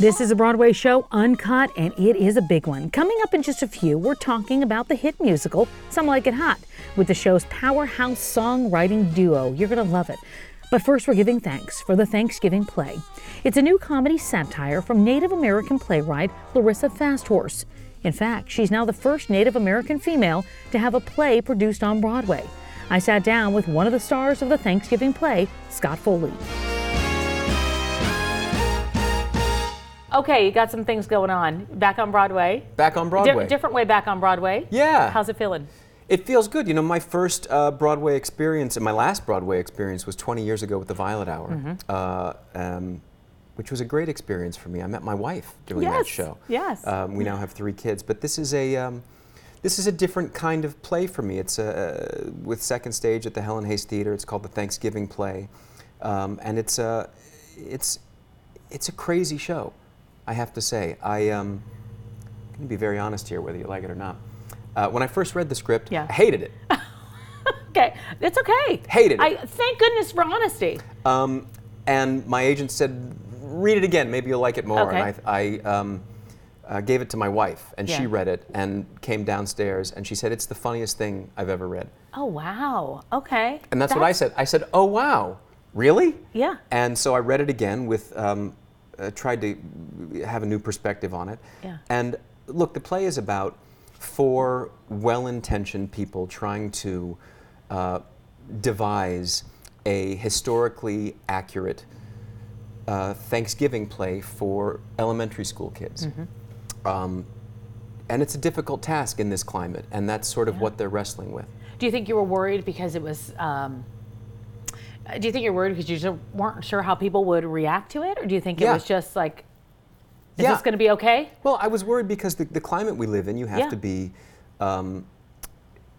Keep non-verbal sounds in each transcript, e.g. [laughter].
This is a Broadway show, Uncut, and it is a big one. Coming up in just a few, we're talking about the hit musical, Some Like It Hot, with the show's powerhouse songwriting duo. You're going to love it. But first, we're giving thanks for the Thanksgiving play. It's a new comedy satire from Native American playwright Larissa Fasthorse. In fact, she's now the first Native American female to have a play produced on Broadway. I sat down with one of the stars of the Thanksgiving play, Scott Foley. Okay, you got some things going on. Back on Broadway. Back on Di- Broadway. different way back on Broadway. Yeah. How's it feeling? It feels good. You know, my first uh, Broadway experience, and my last Broadway experience was 20 years ago with the Violet Hour, Mm-hmm. uh, um, which was a great experience for me. I met my wife doing that show. yes. Um, we now have three kids, but this is a um, this is a different kind of play for me. It's a, with second stage at the Helen Hayes Theater. It's called the Thanksgiving Play, um, and it's a it's it's a crazy show. I have to say. I um, I'm going to be very honest here, whether you like it or not. Uh, when I first read the script, Yeah. I hated it. [laughs] Okay, it's okay. Hated it. I thank goodness for honesty. Um, and my agent said, read it again, maybe you'll like it more. Okay. And I, I um, uh, gave it to my wife, and she read it and came downstairs, and she said, it's the funniest thing I've ever read. Oh wow. Okay. And that's, what I said. I said, oh, wow, really? Yeah. And so I read it again with, um, uh, tried to have a new perspective on it. Yeah. And look, the play is about four well intentioned people trying to uh, devise a historically accurate uh, Thanksgiving play for elementary school kids. Mm-hmm. Um, and it's a difficult task in this climate, and that's sort of what they're wrestling with. Do you think you were worried because it was? Um, do you think you're worried because you just weren't sure how people would react to it, or do you think it Yeah. was just like, is Yeah. this going to be okay? Well, I was worried because the, the climate we live in, you have Yeah. to be, um,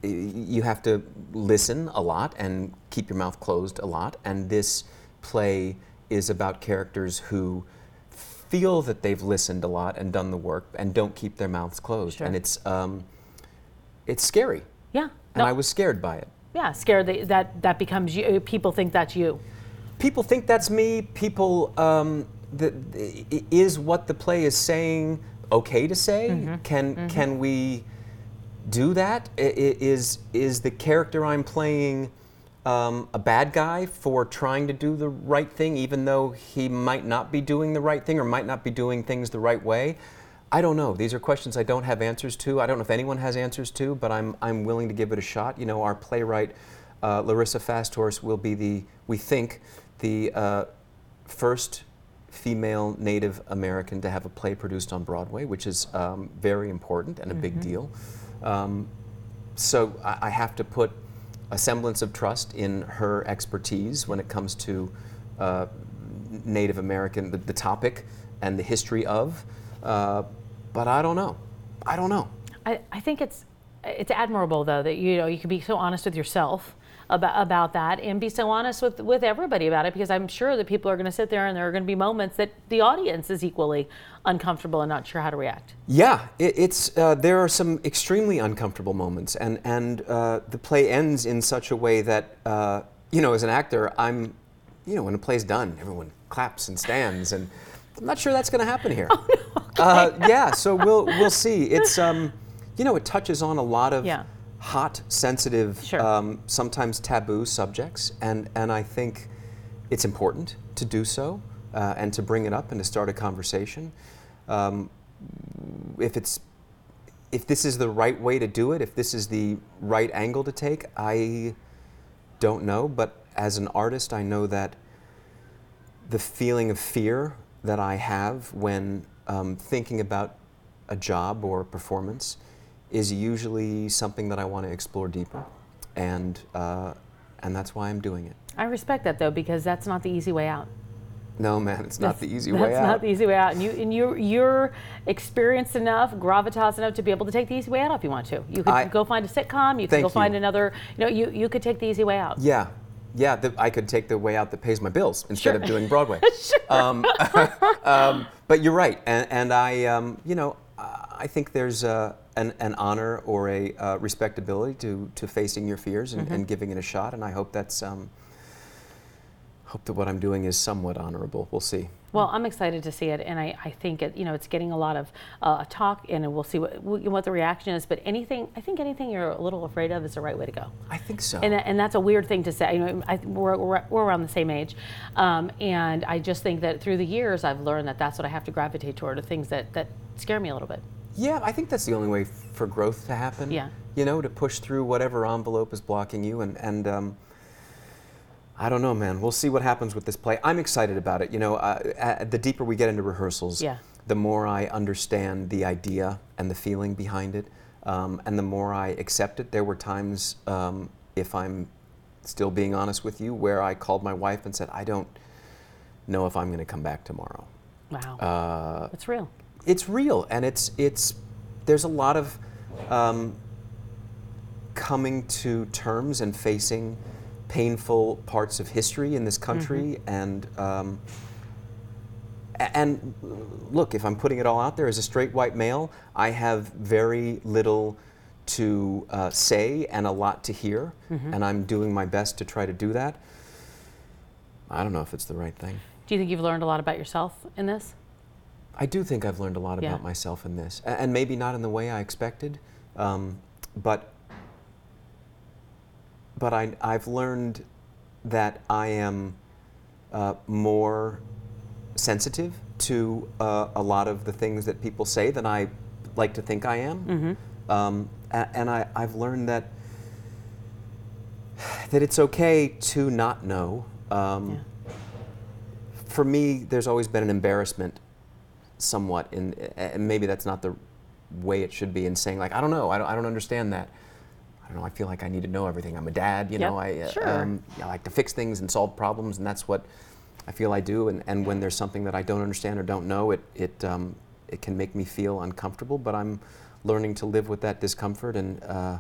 you have to listen a lot and keep your mouth closed a lot. And this play is about characters who feel that they've listened a lot and done the work and don't keep their mouths closed. Sure. And it's, um, it's scary. Yeah. And No, I was scared by it. Yeah, scared that that, that becomes you. People think that's you. people think that's me. People, um, the, the, is what the play is saying okay to say? Can can we do that? I- Is is the character I'm playing um, a bad guy for trying to do the right thing, even though he might not be doing the right thing or might not be doing things the right way? I don't know. These are questions I don't have answers to. I don't know if anyone has answers to, but I'm I'm willing to give it a shot. You know, our playwright uh, Larissa Fasthorse will be the we think the uh, first female Native American to have a play produced on Broadway, which is um, very important and a big deal. Um, so I, I have to put a semblance of trust in her expertise when it comes to uh, Native American, the, the topic and the history of. But I don't know. I don't know. I, I think it's it's admirable though that you know you can be so honest with yourself about about that and be so honest with with everybody about it because I'm sure that people are going to sit there and there are going to be moments that the audience is equally uncomfortable and not sure how to react. Yeah, it, it's uh, there are some extremely uncomfortable moments, and and uh, the play ends in such a way that uh, you know, as an actor, I'm, you know, when a play's done, everyone claps and stands, and I'm not sure that's going to happen here. [laughs] uh, yeah, so we'll we'll see. It's um, you know, it touches on a lot of Yeah. hot, sensitive, Sure. um, sometimes taboo subjects, and and I think it's important to do so uh, and to bring it up and to start a conversation. Um, if it's if this is the right way to do it, if this is the right angle to take, I don't know. But as an artist, I know that the feeling of fear that I have when um, thinking about a job or a performance is usually something that I want to explore deeper, and uh, and that's why I'm doing it. I respect that though because that's not the easy way out. No, man, it's not the easy [laughs] way out. That's not the easy way out, and you and you're you're experienced enough, gravitas enough to be able to take the easy way out if you want to. You could I- go find a sitcom. You could go find another. You know, you you could take the easy way out. Yeah, yeah. The, I could take the way out that pays my bills instead Sure. of doing Broadway. [laughs] um, [laughs] um, but you're right, and, and I, um, you know, I think there's uh, an, an honor or a uh, respectability to, to facing your fears and, Mm-hmm. and giving it a shot, and I hope that's. Um, hope that what I'm doing is somewhat honorable. We'll see. Well, I'm excited to see it, and I, I think it, you know it's getting a lot of uh, talk, and we'll see what what the reaction is. But anything, I think anything you're a little afraid of is the right way to go. I think so. And, and that's a weird thing to say. You know, I, we're, we're, we're around the same age, um, and I just think that through the years I've learned that that's what I have to gravitate toward, the things that that scare me a little bit. Yeah, I think that's the only way for growth to happen. Yeah. You know, to push through whatever envelope is blocking you, and and um, I don't know, man. We'll see what happens with this play. I'm excited about it. You know, uh, uh, the deeper we get into rehearsals, Yeah. the more I understand the idea and the feeling behind it, um, and the more I accept it. There were times, um, if I'm still being honest with you, where I called my wife and said, "I don't know if I'm going to come back tomorrow." Wow, Uh, it's real. it's real and it's it's there's a lot of um, coming to terms and facing painful parts of history in this country and um, and look if i'm putting it all out there as a straight white male i have very little to uh, say and a lot to hear and i'm doing my best to try to do that i don't know if it's the right thing Do you think you've learned a lot about yourself in this? I do think I've learned a lot Yeah. about myself in this, and maybe not in the way I expected, um, but but I, I've learned that I am uh, more sensitive to uh, a lot of the things that people say than I like to think I am, um, a- and I, I've learned that that it's okay to not know. Um, Yeah. For me, there's always been an embarrassment somewhat in and maybe that's not the way it should be in saying like i don't know i don't, I don't understand that i don't know i feel like i need to know everything i'm a dad you Yep, know i uh, sure. um, I like to fix things and solve problems and that's what i feel i do and, and when there's something that i don't understand or don't know it it um, it can make me feel uncomfortable but i'm learning to live with that discomfort and uh,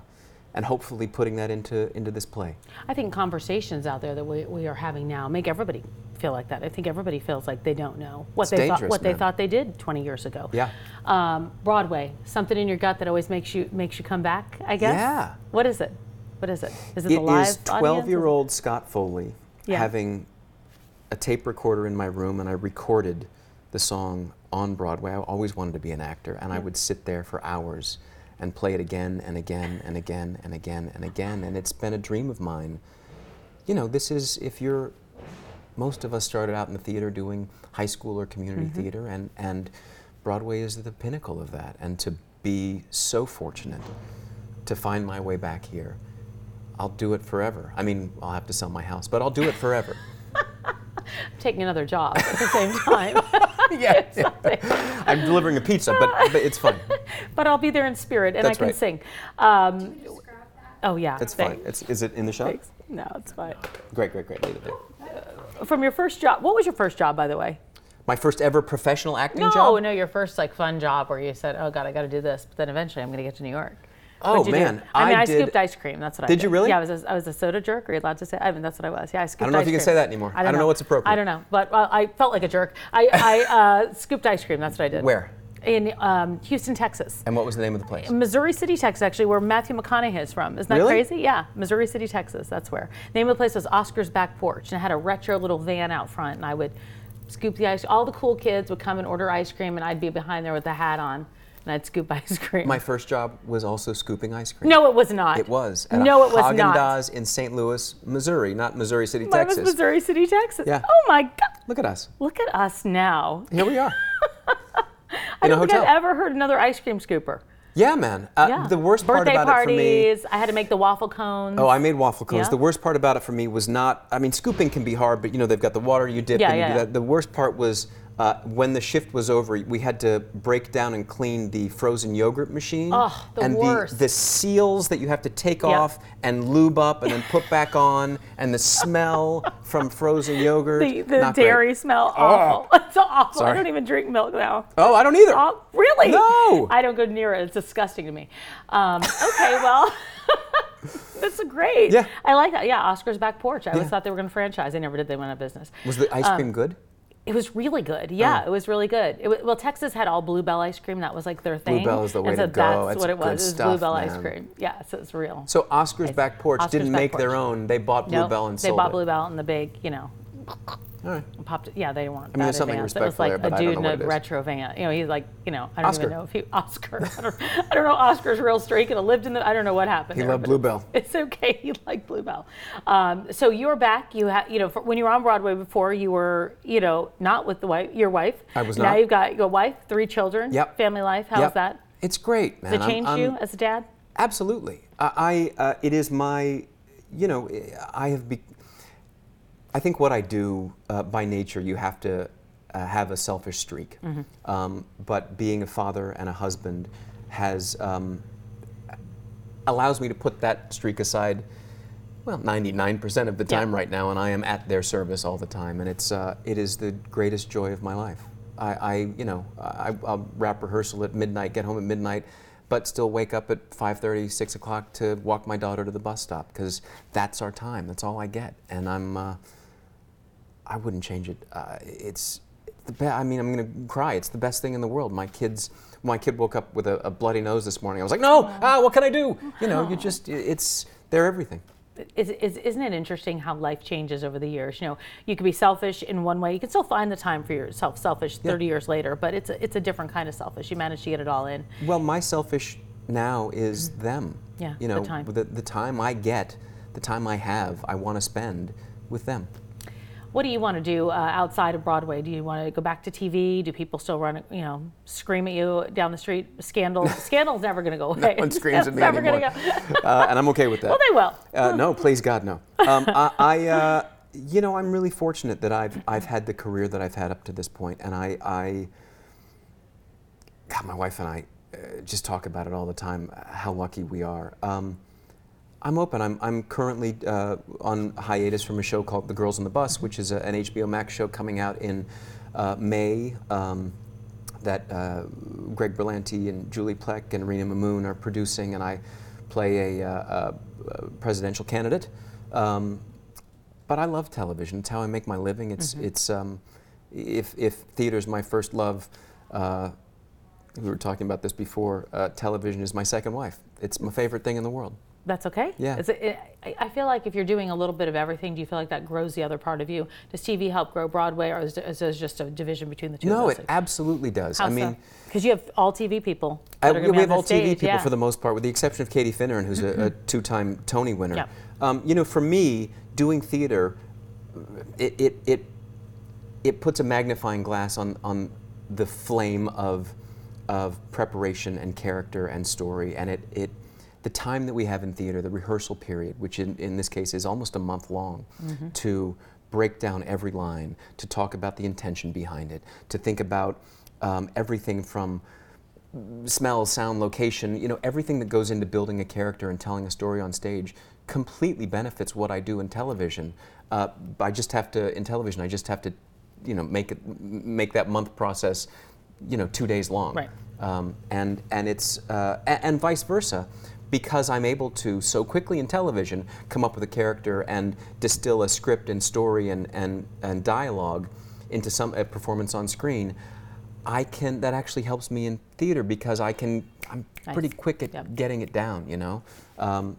and hopefully putting that into into this play I think conversations out there that we, we are having now make everybody feel like that. I think everybody feels like they don't know what It's they thought what they thought they did 20 years ago. Yeah. Um, Broadway, something in your gut that always makes you makes you come back. I guess. Yeah. What is it? What is it? Is it, the live is 12 year old Scott Foley Yeah. having a tape recorder in my room, and I recorded the song on Broadway. I always wanted to be an actor, and I would sit there for hours and play it again and again and again and again and again. And it's been a dream of mine. You know, this is if you're, most of us started out in the theater doing high school or community Mm-hmm. theater, and, and Broadway is the pinnacle of that. And to be so fortunate to find my way back here, I'll do it forever. I mean, I'll have to sell my house, but I'll do it forever. [laughs] taking another job at the same time. [laughs] yeah, [laughs] I'm delivering a pizza, but, but it's fine. But I'll be there in spirit and That's I can right. sing. Um, oh yeah. It's fine. It's, is it in the shop? Thanks. No, it's fine. Great, great, great. Leave it there. From your first job, what was your first job, by the way? My first ever professional acting No, job? no, no, your first like fun job where you said, "Oh God, I got to do this," but then eventually I'm going to get to New York. Oh, What'd do? man, I mean, I I, scooped ice cream. That's what I Did did. you really? Yeah, I was. A, I was a soda jerk. Are you allowed to say? I mean, that's what I was. Yeah, I scooped. Ice. Cream. I don't know if ice you can say that anymore. I don't know what's appropriate. I don't know, but uh, I felt like a jerk. I, I uh, [laughs] scooped ice cream. That's what I did. Where? In um, Houston, Texas. And what was the name of the place? Missouri City, Texas, actually, where Matthew McConaughey is from. Isn't that Really? crazy? Yeah, Missouri City, Texas. That's where. name of the place was Oscar's Back Porch, and it had a retro little van out front, and I would scoop the ice. All the cool kids would come and order ice cream, and I'd be behind there with the hat on, and I'd scoop [laughs] ice cream. My first job was also scooping ice cream. no, it was not. It was. At no, it was not. Haagen-Dazs in St. Louis, Missouri, not Missouri City, Mine Texas. was Missouri City, Texas. Yeah. Oh my God! Look at us. Look at us now. Here we are. [laughs] I don't think hotel. I've ever heard another ice cream scooper. Yeah, man. Uh, Yeah. The worst part Birthday about parties. it for me. I had to make the waffle cones. Oh, I made waffle cones. Yeah. The worst part about it for me was not. I mean, scooping can be hard, but you know they've got the water you dip Yeah, and you yeah, do that. The worst part was uh, when the shift was over. We had to break down and clean the frozen yogurt machine. Oh, the and worst. the the seals that you have to take Yeah. off and lube up and then put back on, and the smell from frozen [laughs] yogurt. the, the not great. dairy smell awful. [laughs] It's awful. I don't even drink milk now. Oh, I don't either. Oh, really? No. I don't go near it. It's disgusting to me. Um, okay, well, [laughs] that's great. Yeah. I like that. Yeah, Oscar's back porch. I always Yeah. thought they were going to franchise. They never did. They went out of business. Was the ice cream good? It was really good. Yeah, Oh. it was really good. It, wa- well, Texas had all Bluebell ice cream. That was like their thing. Bluebell is the way and so to go. That's what it good was. It was stuff, Bluebell ice cream. Yeah, so it's real. So Oscar's Nice. back porch Oscar's didn't Back make their own. They bought Nope, Bluebell and they sold bought it. Bluebell in the big, you know, All right. and popped. Yeah, they weren't. I mean, there's that something advanced. It was respectful like there, but a I don't dude know in what a it is. retro van. You know, he's like, you know, I don't Oscar. even know if he [laughs] Oscar. I don't, I don't know Oscar's real streak and lived in the. I don't know what happened. He there, loved but Bluebell. [laughs] It's okay. He liked Bluebell. Um, so you're back. You had, you know, for, when you were on Broadway before, you were, you know, not with the wife, your wife. I was Now not. you've got your wife, three children. Yep. Family life. How's Yep. that? It's great, man. Has it I'm- changed I'm- you as a dad? Absolutely. I, I uh, it is my, you know, I have be. I think what I do uh, by nature, you have to uh, have a selfish streak. Um, but being a father and a husband has um, allows me to put that streak aside. Well, 99% of the Yeah. time right now, and I am at their service all the time, and it's uh, it is the greatest joy of my life. I, I you know, I, I'll wrap rehearsal at midnight, get home at midnight, but still wake up at 5:30, 6 o'clock to walk my daughter to the bus stop because that's our time. That's all I get, and I'm. Uh, I wouldn't change it. Uh, it's the be- I mean, I'm gonna cry. It's the best thing in the world. My kids, my kid woke up with a, a bloody nose this morning. I was like, no, ah, what can I do? You know, you just, it's, they're everything. Is, is, isn't it interesting how life changes over the years? You know, you could be selfish in one way. You can still find the time for yourself, selfish 30 years later, but it's a, it's a different kind of selfish. You manage to get it all in. Well, my selfish now is them. Mm-hmm. Yeah, you the know, time. The, the time I get, the time I have, I want to spend with them. What do you want to do uh, outside of Broadway? Do you want to go back to TV? Do people still run, you know, scream at you down the street? Scandal, [laughs] Scandal's never going to go away. No one screams at me Never anymore, go. [laughs] uh, and I'm okay with that. Well, they will. Uh, no, please God, no. Um, I, I uh, you know, I'm really fortunate that I've I've had the career that I've had up to this point, and I, I God, my wife and I uh, just talk about it all the time. How lucky we are. Um, I'm open. I'm, I'm currently uh, on hiatus from a show called The Girls on the Bus, which is a, an HBO Max show coming out in uh, May. Um, that uh, Greg Berlanti and Julie Plec and Rina Mimoun are producing, and I play a, uh, a, a presidential candidate. Um, but I love television. It's how I make my living. It's it's um, if if theater's my first love. Uh, we were talking about this before. Uh, television is my second wife. It's my favorite thing in the world. That's okay. Yeah. Is it, it, I feel like if you're doing a little bit of everything, do you feel like that grows the other part of you? Does TV help grow Broadway, or is, is there just a division between the two? No, it absolutely does. I mean, because you have all TV people. I, we have all the TV people yeah. Mm-hmm. for the most part, with the exception of Katie Finneran, who's a, a two-time Tony winner. Yeah. Um, you know, for me, doing theater, it, it, it, it puts a magnifying glass on, on the flame of, of preparation and character and story, and it, it, the time that we have in theater, the rehearsal period, which in, in this case is almost a month long, Mm-hmm. to break down every line, to talk about the intention behind it, to think about um, everything from smell, sound, location, you know, everything that goes into building a character and telling a story on stage completely benefits what I do in television. Uh, I just have to, in television, I just have to, you know, make it, make that month process, you know, two days long. Right. Um, and, and it's, uh, a- and vice versa. Because I'm able to so quickly in television come up with a character and distill a script and story and, and, and dialogue into some a performance on screen, I can that actually helps me in theater because I can I'm pretty quick at Yep. getting it down, you know. Um,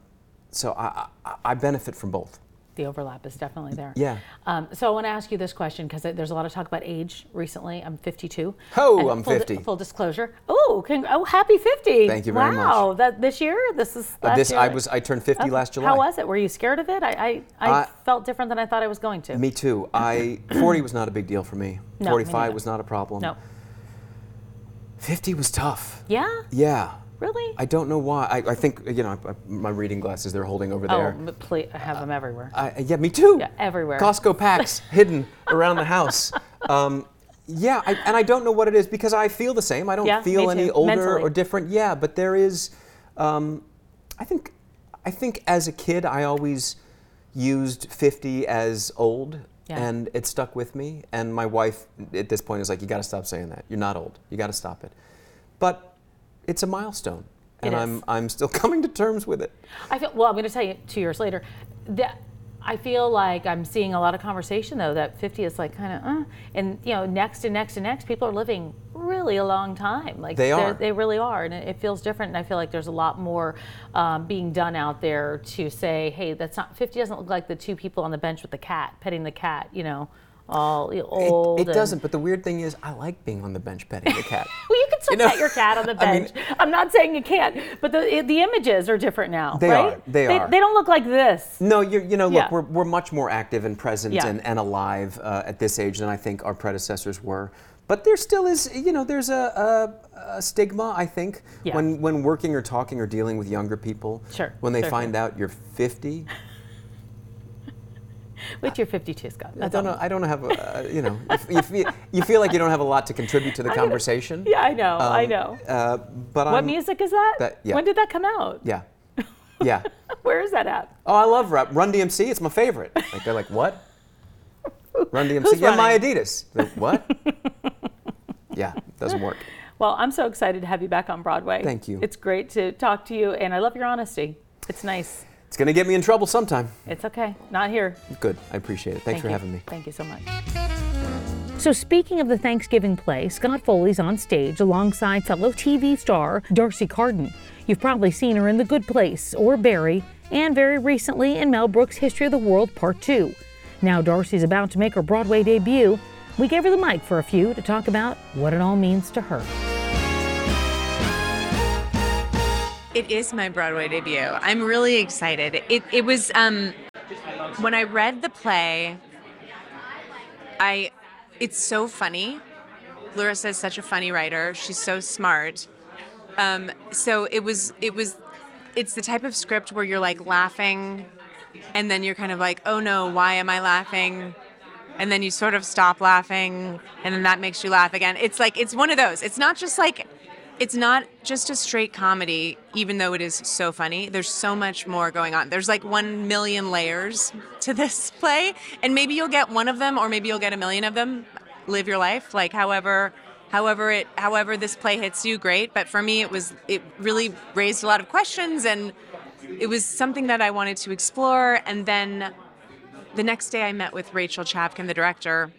so I, I, I benefit from both. The overlap is definitely there. Yeah. Um, so I want to ask you this question because there's a lot of talk about age recently. I'm 52. Oh, I'm full di- 50. full disclosure. Oh, con- oh, happy 50. Thank you very much. Wow, that this year? This is Uh, this year? I was I turned 50 Okay. last July. How was it? Were you scared of it? I I, I I- felt different than I thought I was going to. Me too. I [clears throat] 40 was not a big deal for me. No, 45 neither. was not a problem. No. 50 was tough. Yeah. Yeah. Really? I don't know why. I, I think you know I, I- my reading glasses they're holding over oh, there. m- please, I have them everywhere. I, yeah, me too. Yeah, everywhere. Costco packs [laughs] hidden around the house. Um, yeah, I, and I don't know what it is because I feel the same. I don't Yeah, feel any too. older Mentally. or different. Yeah, but there is. Um, I think. I think as a kid, I always used 50 as old, Yeah. and it stuck with me. And my wife, at this point, is like, "You got to stop saying that. You're not old. You got to stop it." But it's a milestone, and. I'm I'm still [laughs] coming to terms with it. I feel well. I'm going to tell you two years later that I feel like I'm seeing a lot of conversation though that 50 is like kind of, uh, and you know, next and next and next, people are living really a long time. Like They are. they really are, and it, it feels different. And I feel like there's a lot more um, being done out there to say, hey, that's not 50 doesn't look like the two people on the bench with the cat petting the cat, you know, all old. It, it doesn't, but the weird thing is, I like being on the bench petting the cat. [laughs] Well, you can still You know, pet your cat on the [laughs] I mean- bench. I'm not saying you can't, but the the images are different now. They right? are, they are. They don't look like this. No, you're, you know, look, Yeah. we're, we're much more active and present Yeah. and, and alive uh, at this age than I think our predecessors were. But there still is, you know, there's a, a, a stigma, I think, Yeah. when, when working or talking or dealing with younger people. Sure, When they sure, find out you're 50. Wait, you're 52, Scott. I don't all. know. I don't have, a, uh, you know, you, feel, you feel like you don't have a lot to contribute to the [laughs] conversation. Yeah, I know. I Um, know. Uh, but what I'm, music is that? that- yeah. When did that come out? Yeah. [laughs] Yeah. Where is that at? Oh, I love rap. Run DMC. It's my favorite. Like they're like, what? [laughs] Run DMC. Who's yeah, my? Adidas. They're, what? yeah, it doesn't work. Well, I'm so excited to have you back on Broadway. Thank you. It's great to talk to you, and I love your honesty. It's nice. It's gonna get me in trouble sometime. It's okay. Not here. Good. I appreciate it. Thanks Thank for you. having me. Thank you so much. So, speaking of the Thanksgiving play, Scott Foley's on stage alongside fellow TV star D'Arcy Carden. You've probably seen her in The Good Place or Barry, and very recently in Mel Brooks' History of the World Part 2. Now, D'Arcy's about to make her Broadway debut. We gave her the mic for a few to talk about what it all means to her. It is my Broadway debut. I'm really excited. It it was um when I read the play I it's so funny. Larissa is such a funny writer. She's so smart. Um so it was it was it's the type of script where you're like laughing and then you're kind of like, "Oh no, why am I laughing?" And then you sort of stop laughing and then that makes you laugh again. It's like it's one of those. It's not just like it's not just a straight comedy, even though it is so funny. There's so much more going on. There's like one million layers to [laughs] this play, and maybe you'll get one of them, or maybe you'll get a million of them. Live your life, like however, however it, however this play hits you, great. But for me, it was it really raised a lot of questions, and it was something that I wanted to explore. And then the next day, I met with Rachel Chavkin, the director,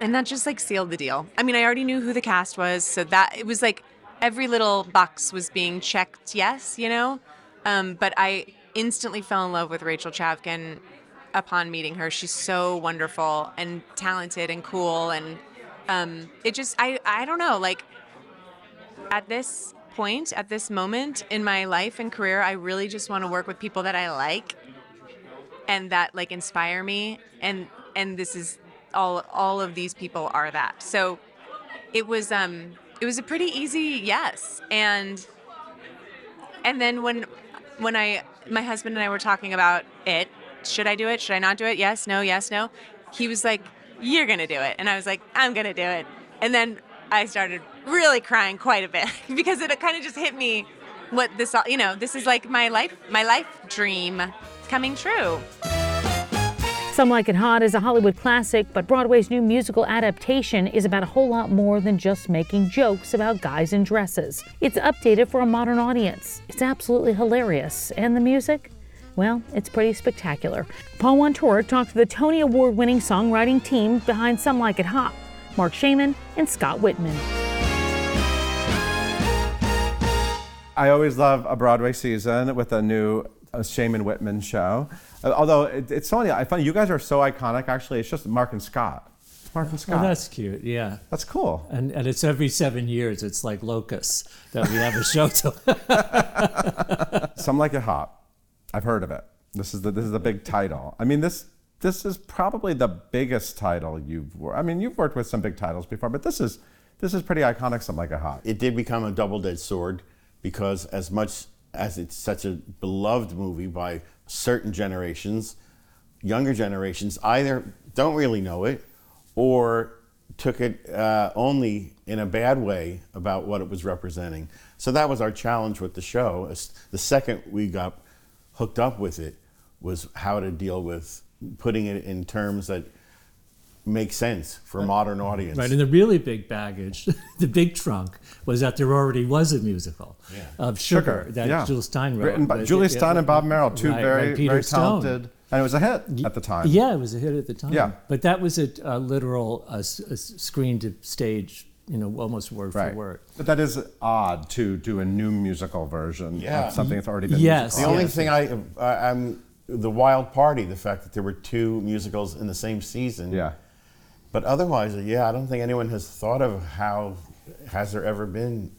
and that just like sealed the deal. I mean, I already knew who the cast was, so that it was like every little box was being checked, yes, you know. Um, but I instantly fell in love with Rachel Chavkin upon meeting her. She's so wonderful and talented and cool, and um, it just I I don't know like at this point at this moment in my life and career, I really just want to work with people that I like and that like inspire me and and this is all all of these people are that so it was um it was a pretty easy yes. And and then when when i my husband and i were talking about it should i do it? Should i not do it? Yes no yes no. He was like you're gonna do it. And i was like i'm gonna do it. And then i started really crying quite a bit [laughs] because it kind of just hit me what this all you know this is like my life my life dream coming true Some Like It Hot is a Hollywood classic, but Broadway's new musical adaptation is about a whole lot more than just making jokes about guys in dresses. It's updated for a modern audience. It's absolutely hilarious. And the music? Well, it's pretty spectacular. Paul Wontorek talked to the Tony Award winning songwriting team behind Some Like It Hot Marc Shaiman and Scott Wittman. I always love a Broadway season with a new Shaiman Wittman show. Uh, although it, it's funny, I find you guys are so iconic. Actually, it's just Marc and Scott. Marc and Scott. Oh, that's cute. Yeah. That's cool. And, and it's every seven years. It's like locusts that we have a show to. [laughs] Some like it hot. I've heard of it. This is the this is the big title. I mean this this is probably the biggest title you've. wor- I mean you've worked with some big titles before, but this is this is pretty iconic. Some like it hot. it did become a double-edged sword because as much as it's such a beloved movie by certain generations, younger generations either don't really know it or took it uh, only in a bad way about what it was representing. So that was our challenge with the show. The second we got hooked up with it was how to deal with putting it in terms that make sense for a modern audience. right. And the really big baggage, [laughs] the big trunk, was that there already was a musical of Sugar, that yeah. Jules Styne wrote. Written by But- Julie yeah, Styne and Bob Merrill, two right, very Peter very Stone. talented and it was a hit at the time. Yeah, it was a hit at the time. Yeah. But that was a, a literal s- a s- screen to stage, you know, almost word Right. for word. But that is odd to do a new musical version Yeah. of something that's already been Yes. The only Yes. thing I, I, I'm the Wild Party, the fact that there were two musicals in the same season. Yeah. But otherwise, yeah, I don't think anyone has thought of how has there ever been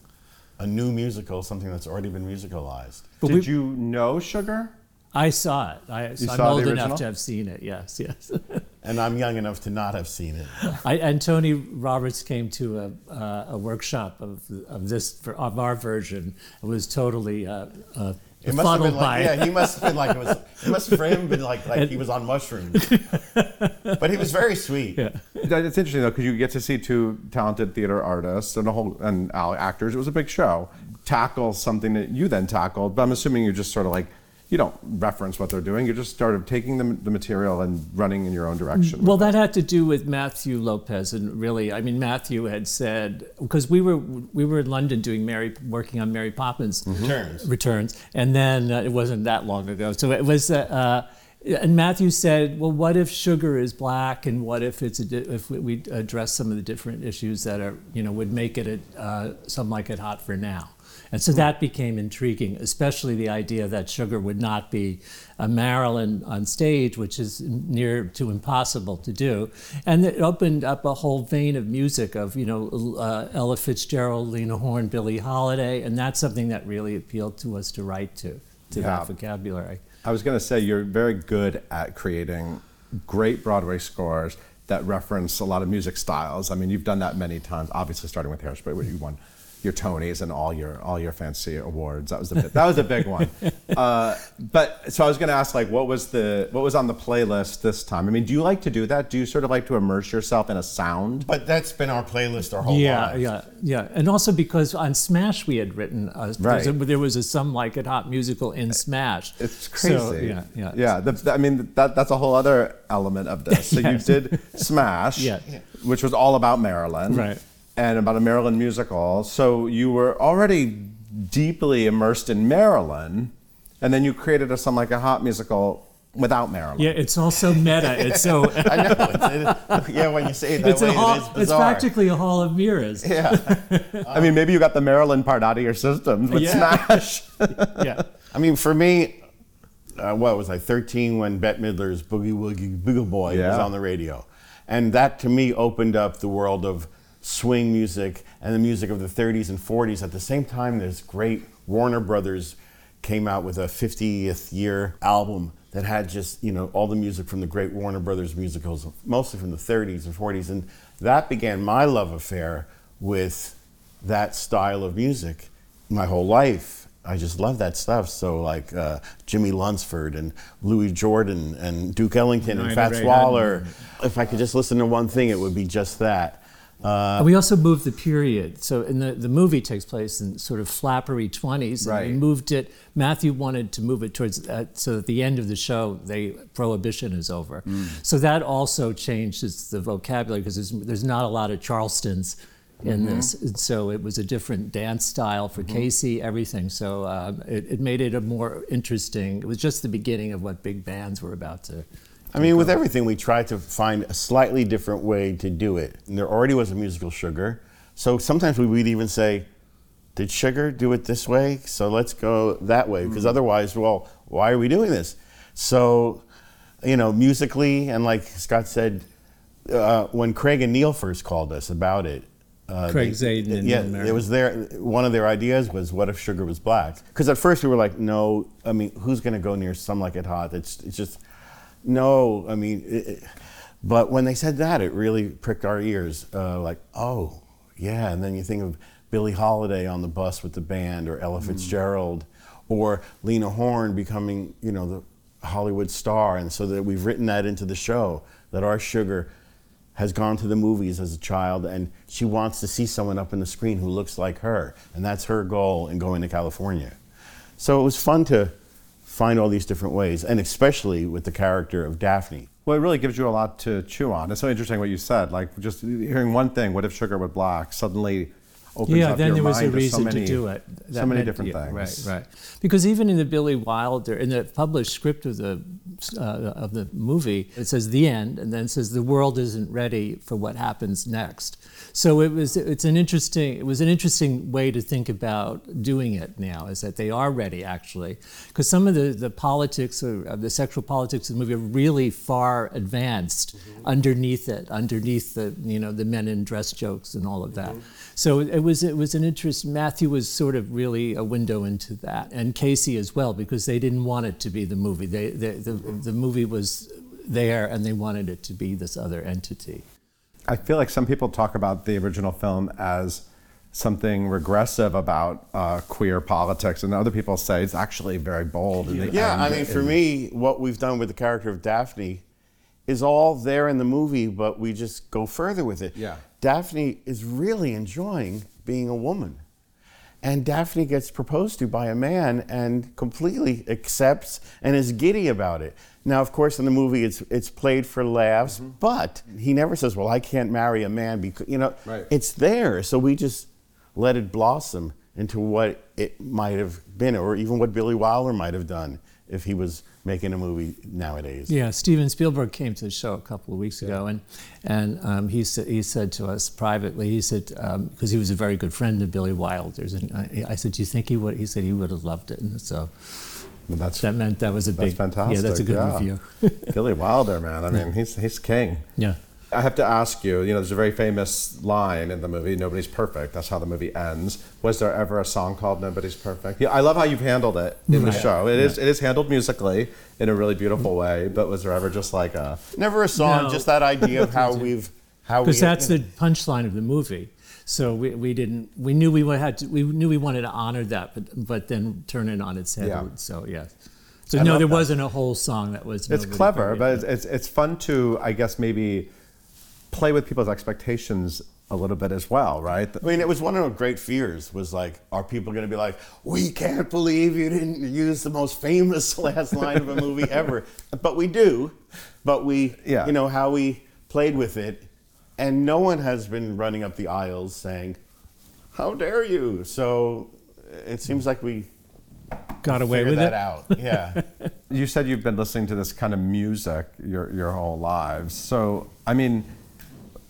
a new musical, something that's already been musicalized. But Did we- you know Sugar? I saw it. I, so I'm saw the old enough to have seen it. Yes, yes. [laughs] And I'm young enough to not have seen it. I, and Tony Roberts came to a, uh, a workshop of, of this of our version. It was totally uh, uh, It must have been like, it. yeah, he must have been like it was. It must have for him been like like [laughs] he was on mushrooms. but he was very sweet. Yeah. It's interesting though because you get to see two talented theater artists and a whole and uh, actors. It was a big show. Tackle something that you then tackled, but I'm assuming you're just sort of like you don't reference what they're doing. You're just started taking the, the material and running in your own direction. Well, that had to do with Matthew Lopez, and really, I mean, Matthew had said because we were we were in London doing Mary, working on Mary Poppins Returns. returns, and then uh, it wasn't that long ago. So it was, uh, uh, and Matthew said, "Well, what if sugar is black, and what if it's a di- if we- we address some of the different issues that are you know would make it a, uh, something like it hot for now." And so that became intriguing, especially the idea that sugar would not be a Marilyn on stage, which is near to impossible to do. And it opened up a whole vein of music of, you know, uh, Ella Fitzgerald, Lena Horne, Billie Holiday, and that's something that really appealed to us to write to, to Yeah. that vocabulary. I was going to say you're very good at creating great Broadway scores that reference a lot of music styles. I mean, you've done that many times. Obviously, starting with Hairspray, where you won your Tonys and all your all your fancy awards. That was the bit, that was a big one. [laughs] Uh, but so I was going to ask, like, what was the what was on the playlist this time? I mean, do you like to do that? Do you sort of like to immerse yourself in a sound? But that's been our playlist our whole yeah, lives. yeah, yeah, and also because on Smash we had written uh, Right. there was a- there was a some like it hot musical in Smash. It's crazy. So, yeah, yeah, yeah. The, the- I mean, that that's a whole other element of this. So [laughs] Yes. you did Smash, Yeah. which was all about Marilyn, Right. And about a Marilyn musical. So you were already deeply immersed in Marilyn, and then you created a something like a hot musical without Marilyn. Yeah, it's also meta. It's so [laughs] I know. It's, it, yeah, when you say it that it's way, a hall, it is it's practically a hall of mirrors. Yeah. [laughs] I mean, maybe you got the Marilyn part out of your systems with Yeah. Smash. [laughs] yeah. I mean, for me, uh, what was I, 13 when Bette Midler's Boogie Woogie Bugle Boy was on the radio. And that to me opened up the world of swing music and the music of the 30s and 40s. At the same time, this great Warner Brothers came out with a 50th year album that had just, you know, all the music from the great Warner Brothers musicals, mostly from the 30s and 40s. And that began my love affair with that style of music my whole life. I just love that stuff. So like uh, Jimmie Lunceford and Louis Jordan and Duke Ellington and Fats Waller. If I could just listen to one thing, it would be just that. Uh, we also moved the period. So in the, the movie takes place in sort of flappery 20s. And Right. we moved it, Matthew wanted to move it towards, uh, so at the end of the show, they prohibition is over. So that also changes the vocabulary because there's, there's not a lot of Charlestons in this. And so it was a different dance style for Casey, everything. So um, it, it made it a more interesting, it was just the beginning of what big bands were about to. I mean, with everything, we try to find a slightly different way to do it. And there already was a musical Sugar. So sometimes we would even say, did Sugar do it this way? So let's go that way. Because otherwise, well, why are we doing this? So, you know, musically, and like Scott said, uh, when Craig and Neil first called us about it, uh, Craig Zadan and yeah, Neil it was their one of their ideas was what if sugar was black? Because at first we were like, no, I mean, who's going to go near some like it hot? It's it's just no. I mean, it, it- but when they said that, it really pricked our ears. Uh, like, oh yeah, and then you think of Billie Holiday on the bus with the band, or Ella Fitzgerald, or Lena Horne becoming you know the Hollywood star, and so that we've written that into the show that our sugar has gone to the movies as a child and she wants to see someone up on the screen who looks like her and that's her goal in going to california so it was fun to find all these different ways and especially with the character of daphne Well, it really gives you a lot to chew on. It's so interesting what you said. Like just hearing one thing, what if sugar were black? Suddenly, opens yeah, up then your there was a mind to reason so many, to do it. so many meant- different yeah, things. Right, right. Because even in the Billy Wilder, in the published script of the Uh, uh, of the movie, it says the end, and then it says the world isn't ready for what happens next. So it was it's an interesting it was an interesting way to think about doing it now is that they are ready actually. Because some of the, the politics or of the sexual politics of the movie are really far advanced mm-hmm. underneath it underneath the you know the men in dress jokes and all of that. Mm-hmm. So it was it was an interest Matthew was sort of really a window into that and Casey as well because they didn't want it to be the movie. They, they the, the movie was there and they wanted it to be this other entity I feel like some people talk about the original film as something regressive about uh, queer politics, and other people say it's actually very bold. in Yeah. I mean, for me, what we've done with the character of Daphne is all there in the movie, but we just go further with it. Yeah. Daphne is really enjoying being a woman. And Daphne gets proposed to by a man and completely accepts and is giddy about it. Now, of course, in the movie, it's it's played for laughs, Mm-hmm. but he never says, "Well, I can't marry a man because you know." Right. It's there, so we just let it blossom into what it might have been, or even what Billy Wilder might have done if he was making a movie nowadays. Yeah, Steven Spielberg came to the show a couple of weeks ago, and and um, he said he said to us privately, he said because he was a very good friend of Billy Wilder's, and I, I said, "Do you think he would?" He said he would have loved it, and so Well, that's that meant that was a that's big fantastic. Yeah, that's a good yeah. review. [laughs] Billy Wilder, man. I mean, he's he's king. yeah. I have to ask you, you know, there's a very famous line in the movie, Nobody's Perfect. That's how the movie ends. Was there ever a song called Nobody's Perfect? Yeah, I love how you've handled it in the mm-hmm. show. It is it is handled musically in a really beautiful way, but was there ever just like a Never a song, No. just that idea of how [laughs] we've how we Because that's the punchline of the movie. So we, we didn't we knew we had to, we knew we wanted to honor that, but but then turn it on its head. Yeah. So yes. So I no, there that. wasn't a whole song that was. It's clever, perfect. but it's, it's it's fun to I guess maybe play with people's expectations a little bit as well, right? I mean, it was one of our great fears. Was like, are people going to be like, "We can't believe you didn't use the most famous [laughs] last line of a movie ever"? But we do. But we, Yeah. you know, how we played with it, and no one has been running up the aisles saying, "How dare you!" So it seems like we got away with that it. out. Yeah. [laughs] You said you've been listening to this kind of music your your whole lives. So, I mean,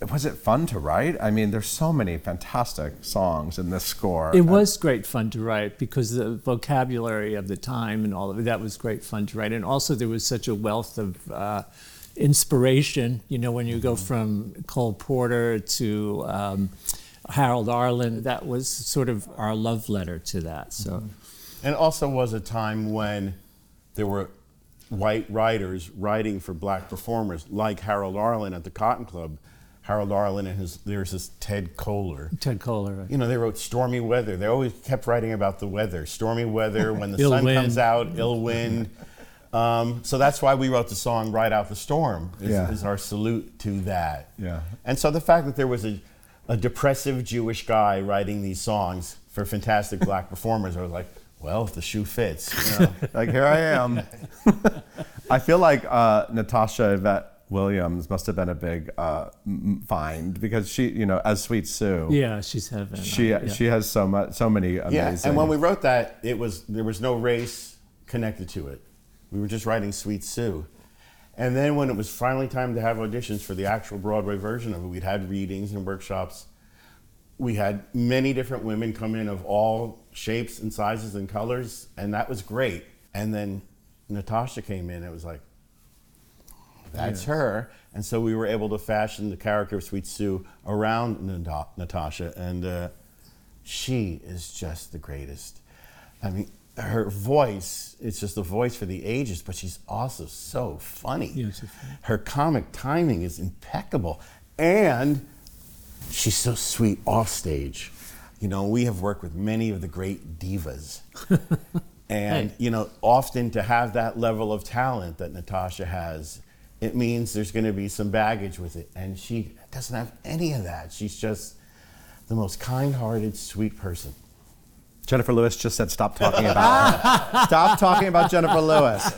was it fun to write? I mean, there's so many fantastic songs in this score. It was great fun to write because the vocabulary of the time and all of it, that was great fun to write. And also, there was such a wealth of uh, inspiration. You know, when you go from Cole Porter to um, Harold Arlen, that was sort of our love letter to that. So, And also was a time when there were white writers writing for black performers, like Harold Arlen at the Cotton Club. Harold Arlen and his there's this Ted Koehler. Ted Koehler. You know, they wrote stormy weather. They always kept writing about the weather. Stormy weather, [laughs] when the sun wind. comes out, ill wind. Um, so that's why we wrote the song Ride Out the Storm, is, Yeah. is our salute to that. Yeah. And so the fact that there was a, a depressive Jewish guy writing these songs for fantastic [laughs] black performers, I was like, well, if the shoe fits, you know. [laughs] like here I am. I feel like uh, Natasha Yvette Williams must have been a big uh, find because she, you know, as Sweet Sue, Yeah, she's heaven. she yeah. she has so much, so many amazing. Yeah, and when we wrote that, it was there was no race connected to it. We were just writing Sweet Sue. And then when it was finally time to have auditions for the actual Broadway version of it, we'd had readings and workshops. We had many different women come in of all shapes and sizes and colors, and that was great. And then Natasha came in, it was like, that's her. And so we were able to fashion the character of Sweet Sue around Nata- Natasha, and uh, she is just the greatest. I mean, her voice, it's just a voice for the ages, but she's also so funny. Yeah, she's funny. Her comic timing is impeccable. And she's so sweet off stage. You know, we have worked with many of the great divas. [laughs] and, Hey. you know, often to have that level of talent that Natasha has, it means there's going to be some baggage with it. And she doesn't have any of that. She's just the most kind hearted, sweet person. Jennifer Lewis just said, "Stop talking about her. [laughs] Stop talking about Jennifer Lewis."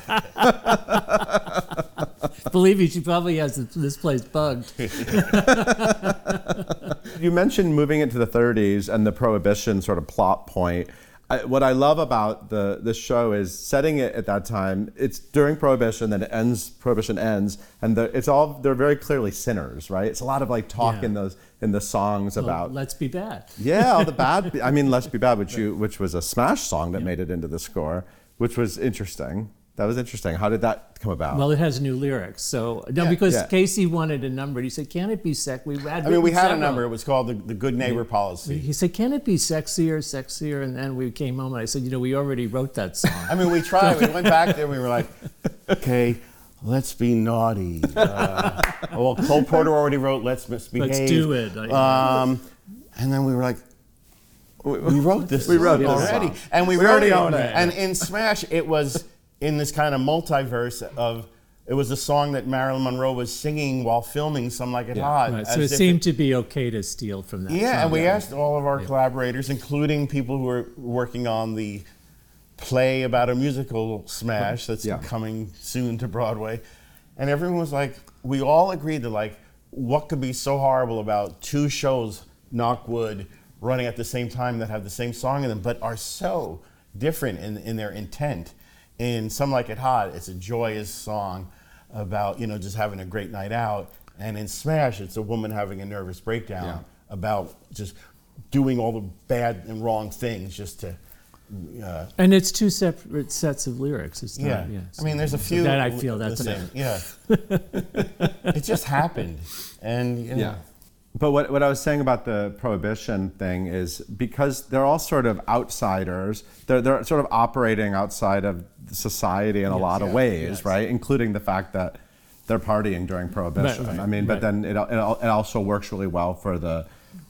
[laughs] Believe me, she probably has this place bugged. [laughs] You mentioned moving into the 30s and the prohibition sort of plot point. I, what I love about the the show is setting it at that time. It's during prohibition, then it ends. Prohibition ends, and the, it's all they're very clearly sinners, right? It's a lot of like talk Yeah. in those in the songs Well, about let's be bad. yeah, all the bad. [laughs] I mean, Let's Be Bad, which you which was a Smash song that made it into the score, which was interesting. That was interesting. How did that come about? Well, it has new lyrics. So no, because Yeah. Casey wanted a number. He said, "Can it be sec?" We had. I mean, we had a number. It was called the, the Good Neighbor Policy. He said, "Can it be sexier, sexier?" And then we came home, and I said, "You know, we already wrote that song." I mean, we tried. We went back there. And We were like, [laughs] okay, let's be naughty. Uh, well, Cole Porter already wrote "Let's Misbehave." Let's do it. Um, and then we were like, we wrote this. We wrote already, song. and we, We wrote already it. And in Smash, it was in this kind of multiverse of. It was a song that Marilyn Monroe was singing while filming "Some Like It Hot." Right, so it seemed to be okay to steal from that. yeah, and we asked all of our collaborators, including people who are working on the play about a musical smash that's Yeah. coming soon to Broadway, and everyone was like, we all agreed that like, what could be so horrible about two shows, knock wood, running at the same time that have the same song in them, but are so different in, in their intent. In Some Like It Hot, it's a joyous song about you know just having a great night out, and in Smash, it's a woman having a nervous breakdown Yeah. about just doing all the bad and wrong things just to. Uh, And it's two separate sets of lyrics. It's yeah. not, yeah. I mean, there's a so few. that I feel that's the same. Yeah. [laughs] it just happened, and you know, Yeah. But what, what I was saying about the prohibition thing is because they're all sort of outsiders, they're, they're sort of operating outside of society in a lot of ways, yes. right? Including the fact that they're partying during prohibition. right, I mean, but then it, it, it also works really well for the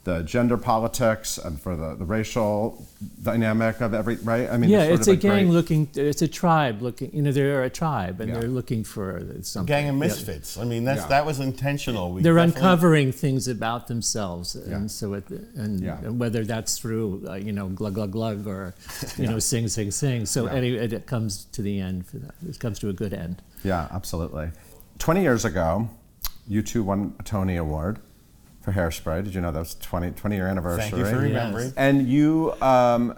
the gender politics and for the, the racial dynamic of every right. I mean, yeah, sort it's of a gang great- looking. It's a tribe looking. You know, they're a tribe, and Yeah. they're looking for something. gang of Yeah. misfits. I mean, that's Yeah. that was intentional. We They're definitely- uncovering things about themselves, and Yeah. so it, and, Yeah. whether that's through uh, you know glug glug glug or you [laughs] know sing sing sing. So anyway, it, it comes to the end. For that. It comes to a good end. Yeah, absolutely. 20 years ago, you two won a Tony Award for Hairspray. Did you know that was 20, 20 year anniversary? Thank you for remembering. And you um,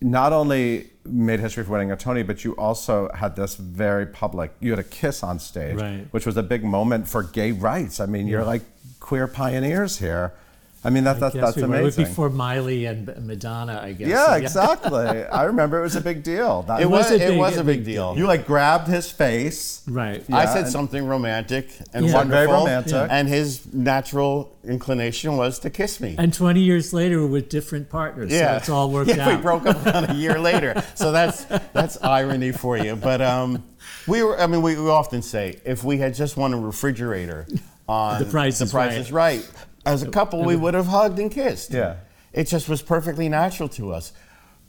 not only made history for winning a Tony, but you also had this very public, you had a kiss on stage, Right. which was a big moment for gay rights. I mean, you're like queer pioneers here. I mean, that, that, Yes, that's we were. It was amazing. before Miley and Madonna, I guess. yeah, So, exactly. I remember it was a big deal. That It was. was a It big- was a a big big deal. You like grabbed his face. Right. I said and- something romantic and Yeah. wonderful, Very romantic. Yeah. and his natural inclination was to kiss me. And 20 years later, we're with different partners. So it's all worked [laughs] yeah, out. we broke up about a year later. So that's that's irony for you. But um, we were. I mean, we, we often say if we had just won a refrigerator on The Price is Price Right. is right, as a couple, we would have hugged and kissed. Yeah. It just was perfectly natural to us.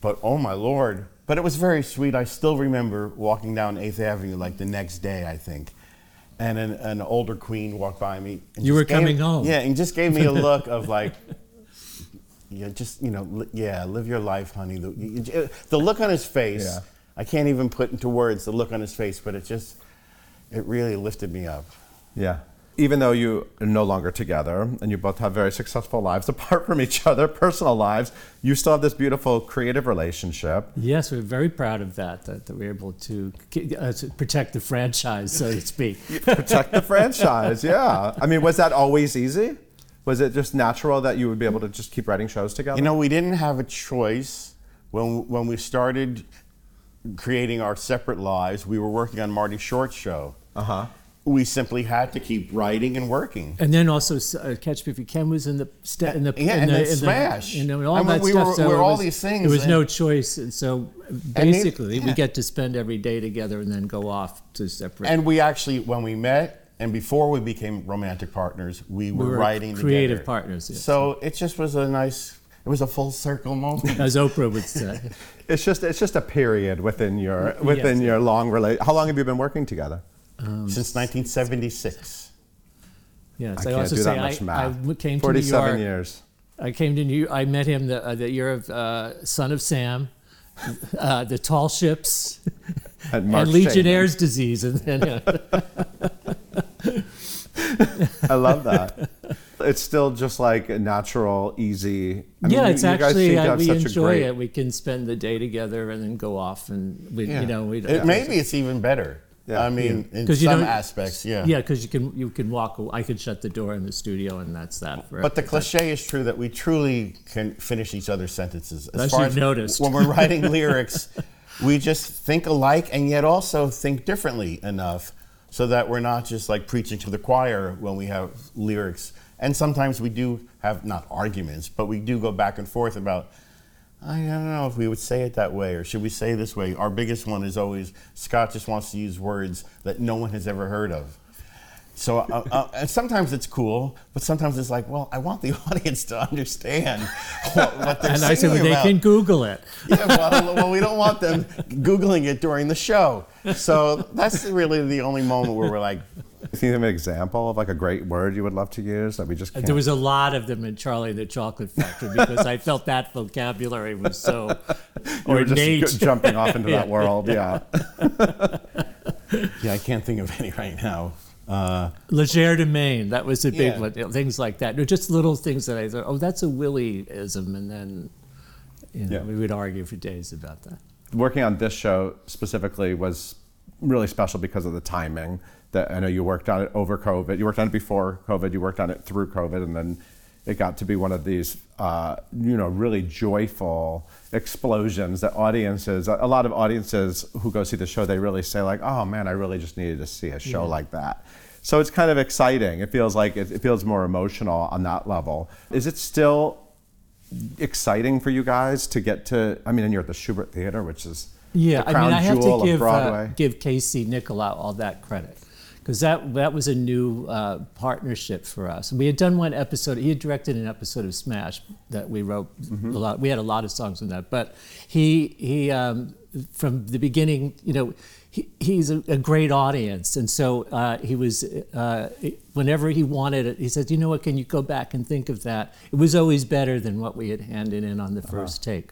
But oh my lord! But it was very sweet. I still remember walking down Eighth Avenue like the next day, I think. And an, an older queen walked by me. And You were gave- coming home. Yeah, and just gave me a look of [laughs] like, yeah, just you know, li- yeah, live your life, honey. The, the look on his face, Yeah. I can't even put into words the look on his face, but it just, it really lifted me up. Yeah. Even though you are no longer together and you both have very successful lives [laughs] apart from each other, personal lives, you still have this beautiful creative relationship. Yes, we're very proud of that, that, that we're able to, uh, to protect the franchise, so to speak. [laughs] Protect the franchise. Yeah. I mean, was that always easy? Was it just natural that you would be able to just keep writing shows together? You know, we didn't have a choice when when we started creating our separate lives. We were working on Marty Short's show. Uh huh. We simply had to keep writing and working. And then also, uh, Catch Me If You Can was in the st- in the Yeah, in and the, then in the- Smash. you know, and all I mean, that we stuff. were- so we were all was- these things, There was no choice, and so it- basically, we get to spend every day together, and then go off to separate. And we actually, when we met and before we became romantic partners, we were, were writing creative together. partners, yes. So it just was a nice, it was a full circle moment. [laughs] as Oprah would say. [laughs] It's just it's just a period within your within Yes. your long relation. How long have you been working together? Since 1976. Yes, I I, can't also do say that much I, math. I came to New Forty-seven York. years. I came to New. I met him the, uh, the year of uh, Son of Sam, uh, the Tall Ships, [laughs] Mark and Legionnaire's disease, and then I love that. It's still just like a natural, easy. I mean, yeah, you- it's you guys actually to uh, we such a enjoy great- it. We can spend the day together and then go off and we, Yeah. you know, we It, maybe it's even better. Yeah. I mean, in you some don't- aspects, yeah. Yeah, because you can you can walk. I can shut the door in the studio, and that's that. For But the cliche is true that we truly can finish each other's sentences. As you've noticed. When we're writing [laughs] lyrics, we just think alike and yet also think differently enough so that we're not just like preaching to the choir when we have lyrics. And sometimes we do have not arguments, but we do go back and forth about I don't know if we would say it that way or should we say it this way. Our biggest one is always Scott just wants to use words that no one has ever heard of. So, uh, uh, and sometimes it's cool, but sometimes it's like, well, I want the [laughs] audience to understand what, what they're and I said well, they can Google it. Yeah, well, well, we don't want them googling it during the show. So that's really the only moment where we're like, Can you give an example of like a great word you would love to use that we just can't? There was a lot of them in Charlie and the Chocolate Factory because I felt that vocabulary was so [laughs] you were just jumping off into [laughs] that world. Yeah. [laughs] yeah, I can't think of any right now. Uh, Leger de Main, that was a big Yeah. one. you know, things like that. They're just little things that I thought, oh, that's a Willy-ism, and then you know, Yeah. we would argue for days about that. Working on this show specifically was really special because of the timing. That I know you worked on it over COVID. You worked on it before COVID. You worked on it through COVID, and then it got to be one of these, uh, you know, really joyful explosions that audiences, a lot of audiences who go see the show, they really say like, "Oh man, I really just needed to see a show like that." So it's kind of exciting. It feels like it, it feels more emotional on that level. Is it still exciting for you guys to get to? I mean, and you're at the Shubert Theater, which is Yeah, the I crown mean, I have to give Broadway. uh, give Casey Nicholaw all that credit because that that was a new uh, partnership for us. We had done one episode. He had directed an episode of Smash that we wrote Mm-hmm. a lot. We had a lot of songs in that, but he he um, from the beginning, you know. He, he's a, a great audience, and so uh, he was. Uh, whenever he wanted it, he said, "You know what? Can you go back and think of that? It was always better than what we had handed in on the 1st take."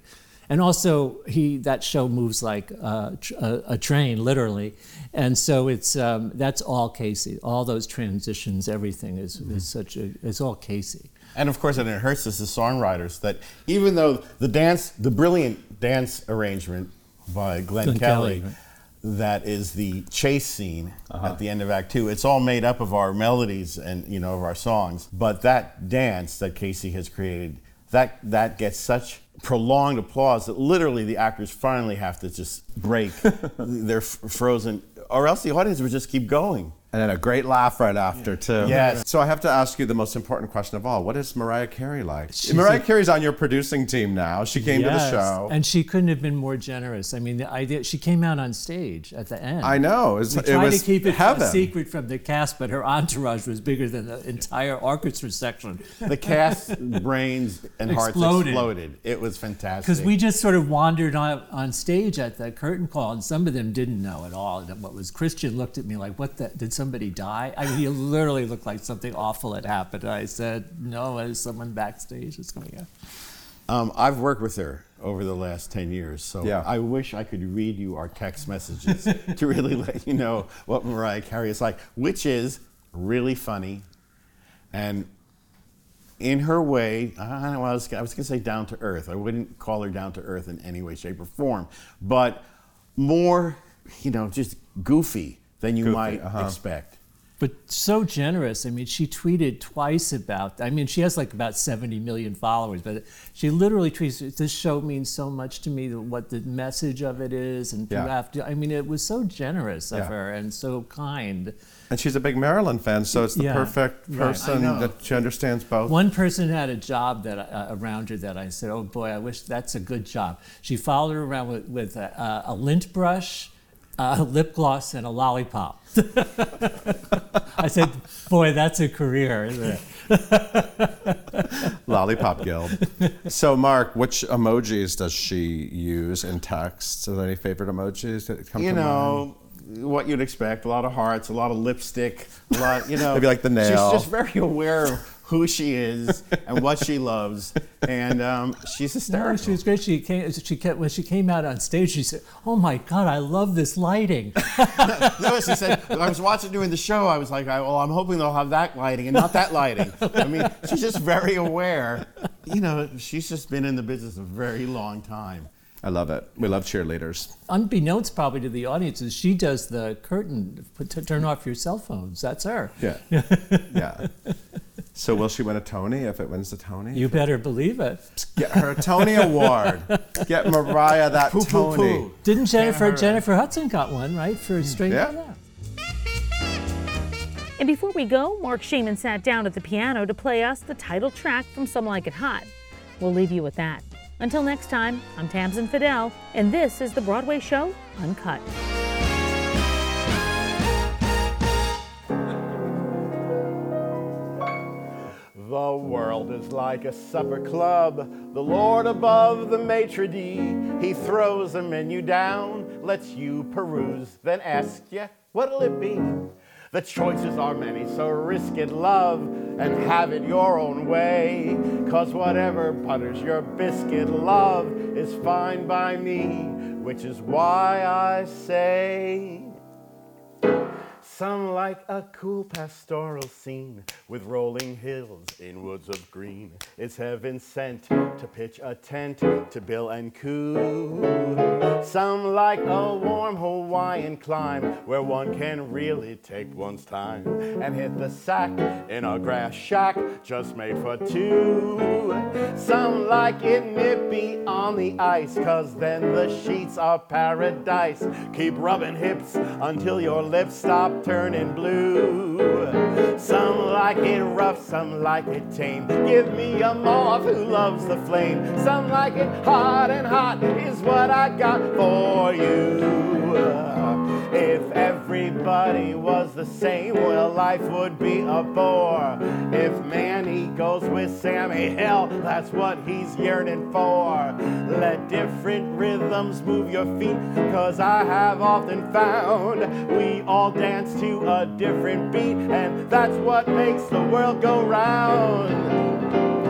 And also, he that show moves like uh, a, a train, literally, and so it's um, that's all Casey. All those transitions, everything is, is such a it's all Casey. and of course, and it hurts us as songwriters that even though the dance, the brilliant dance arrangement by Glen, Glen Kelly, Kelly, right. that is the chase scene at the end of Act Two. It's all made up of our melodies and you know of our songs, but that dance that Casey has created, that that gets such prolonged applause that literally the actors finally have to just break. [laughs] They're f- frozen, or else the audience would just keep going. And then a great laugh right after too. Yes. So I have to ask you the most important question of all: What is Mariah Carey like? Mariah Carey's on your producing team now. She came to the show. and she couldn't have been more generous. I mean, the idea she came out on stage at the end. I know. It's, We it was to keep it heaven. a secret from the cast, but her entourage was bigger than the entire orchestra section. The cast brains and hearts Exploded. exploded. It was fantastic. Because we just sort of wandered on, on stage at the curtain call, and some of them didn't know at all what was. Christian looked at me like, "What? The, did somebody die?" I mean, he literally looked like something awful had happened. I said, "No, there's someone backstage that's coming out." Um, I've worked with her over the last 10 years, so Yeah. I wish I could read you our text messages [laughs] to really let you know what Mariah Carey is like, which is really funny. And in her way, I, don't know, I was, I was going to say down to earth. I wouldn't call her down to earth in any way, shape, or form, but more, you know, just goofy than you Goofy, might uh-huh. expect. But so generous. I mean, she tweeted twice about. I mean, she has like about 70 million followers, but she literally tweets, "This show means so much to me. What the message of it is, and you Yeah. have to." I mean, it was so generous of Yeah. her and so kind. And she's a big Marilyn fan, so it's the Yeah, perfect person I know. that she understands both. One person had a job that uh, around her that I said, "Oh boy, I wish that's a good job." She followed her around with, with a, a lint brush, a lip gloss, and a lollipop. [laughs] I said, "Boy, that's a career, isn't it?" [laughs] Lollipop Guild. so, Marc, which emojis does she use in text? Are there any favorite emojis that come you to mind? know what you'd expect a lot of hearts a lot of lipstick a lot you [laughs] know Maybe like the nail. she's just very aware of who she is and what she loves, and um, she's No, hysterical. she was great. She came. She kept when she came out on stage. She said, "Oh my God, I love this lighting." [laughs] no, she said, I was watching doing the show. I was like, I, well, I'm hoping they'll have that lighting and not that lighting. I mean, she's just very aware. You know, she's just been in the business a very long time. I love it. We love cheerleaders. Unbeknownst probably to the audience, is she does the curtain. Put, to turn off your cell phones. That's her. Yeah. [laughs] yeah. So will she win a Tony if it wins the Tony? You better believe it. Get her a Tony Award. Get Mariah that Poo, poo, Tony. poo. Didn't Jennifer hurt. Jennifer Hudson got one right for Straight Yeah. Outta And before we go, Marc Shaiman sat down at the piano to play us the title track from Some Like It Hot. We'll leave you with that. Until next time, I'm Tamsen Fadal, and this is the Broadway show Uncut. The world is like a supper club. The Lord above the maitre d', he throws a menu down, lets you peruse, then asks you, what'll it be? The choices are many, so risk it, love, and have it your own way. Cause whatever butters your biscuit, love, is fine by me, which is why I say. Some like a cool pastoral scene with rolling hills in woods of green. It's heaven sent to pitch a tent to Bill and Coo. Some like a warm Hawaiian clime where one can really take one's time and hit the sack in a grass shack just made for two. Some like it nippy on the ice, cause then the sheets are paradise. Keep rubbing hips until your lips stop turning blue. Some like it rough, some like it tame. Give me a moth who loves the flame. Some like it hot and hot is what I got for you. If everybody was the same, well, life would be a bore. If Manny goes with Sammy, eh, hell, that's what he's yearning for. Let different rhythms move your feet, cause I have often found we all dance to a different beat, and that's what makes the world go round.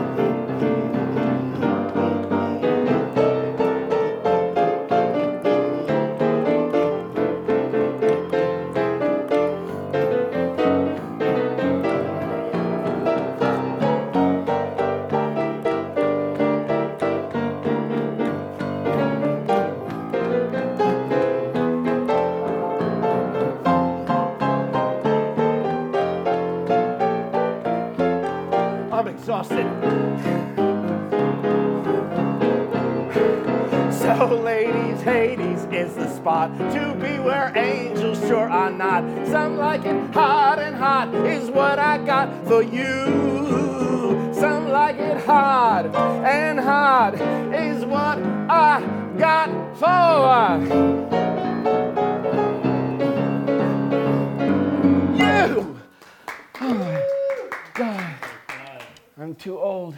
To be where angels sure are not. Some like it hot and hot is what I got for you. Some like it hard and hot is what I got for you. [sighs] Oh God. I'm too old.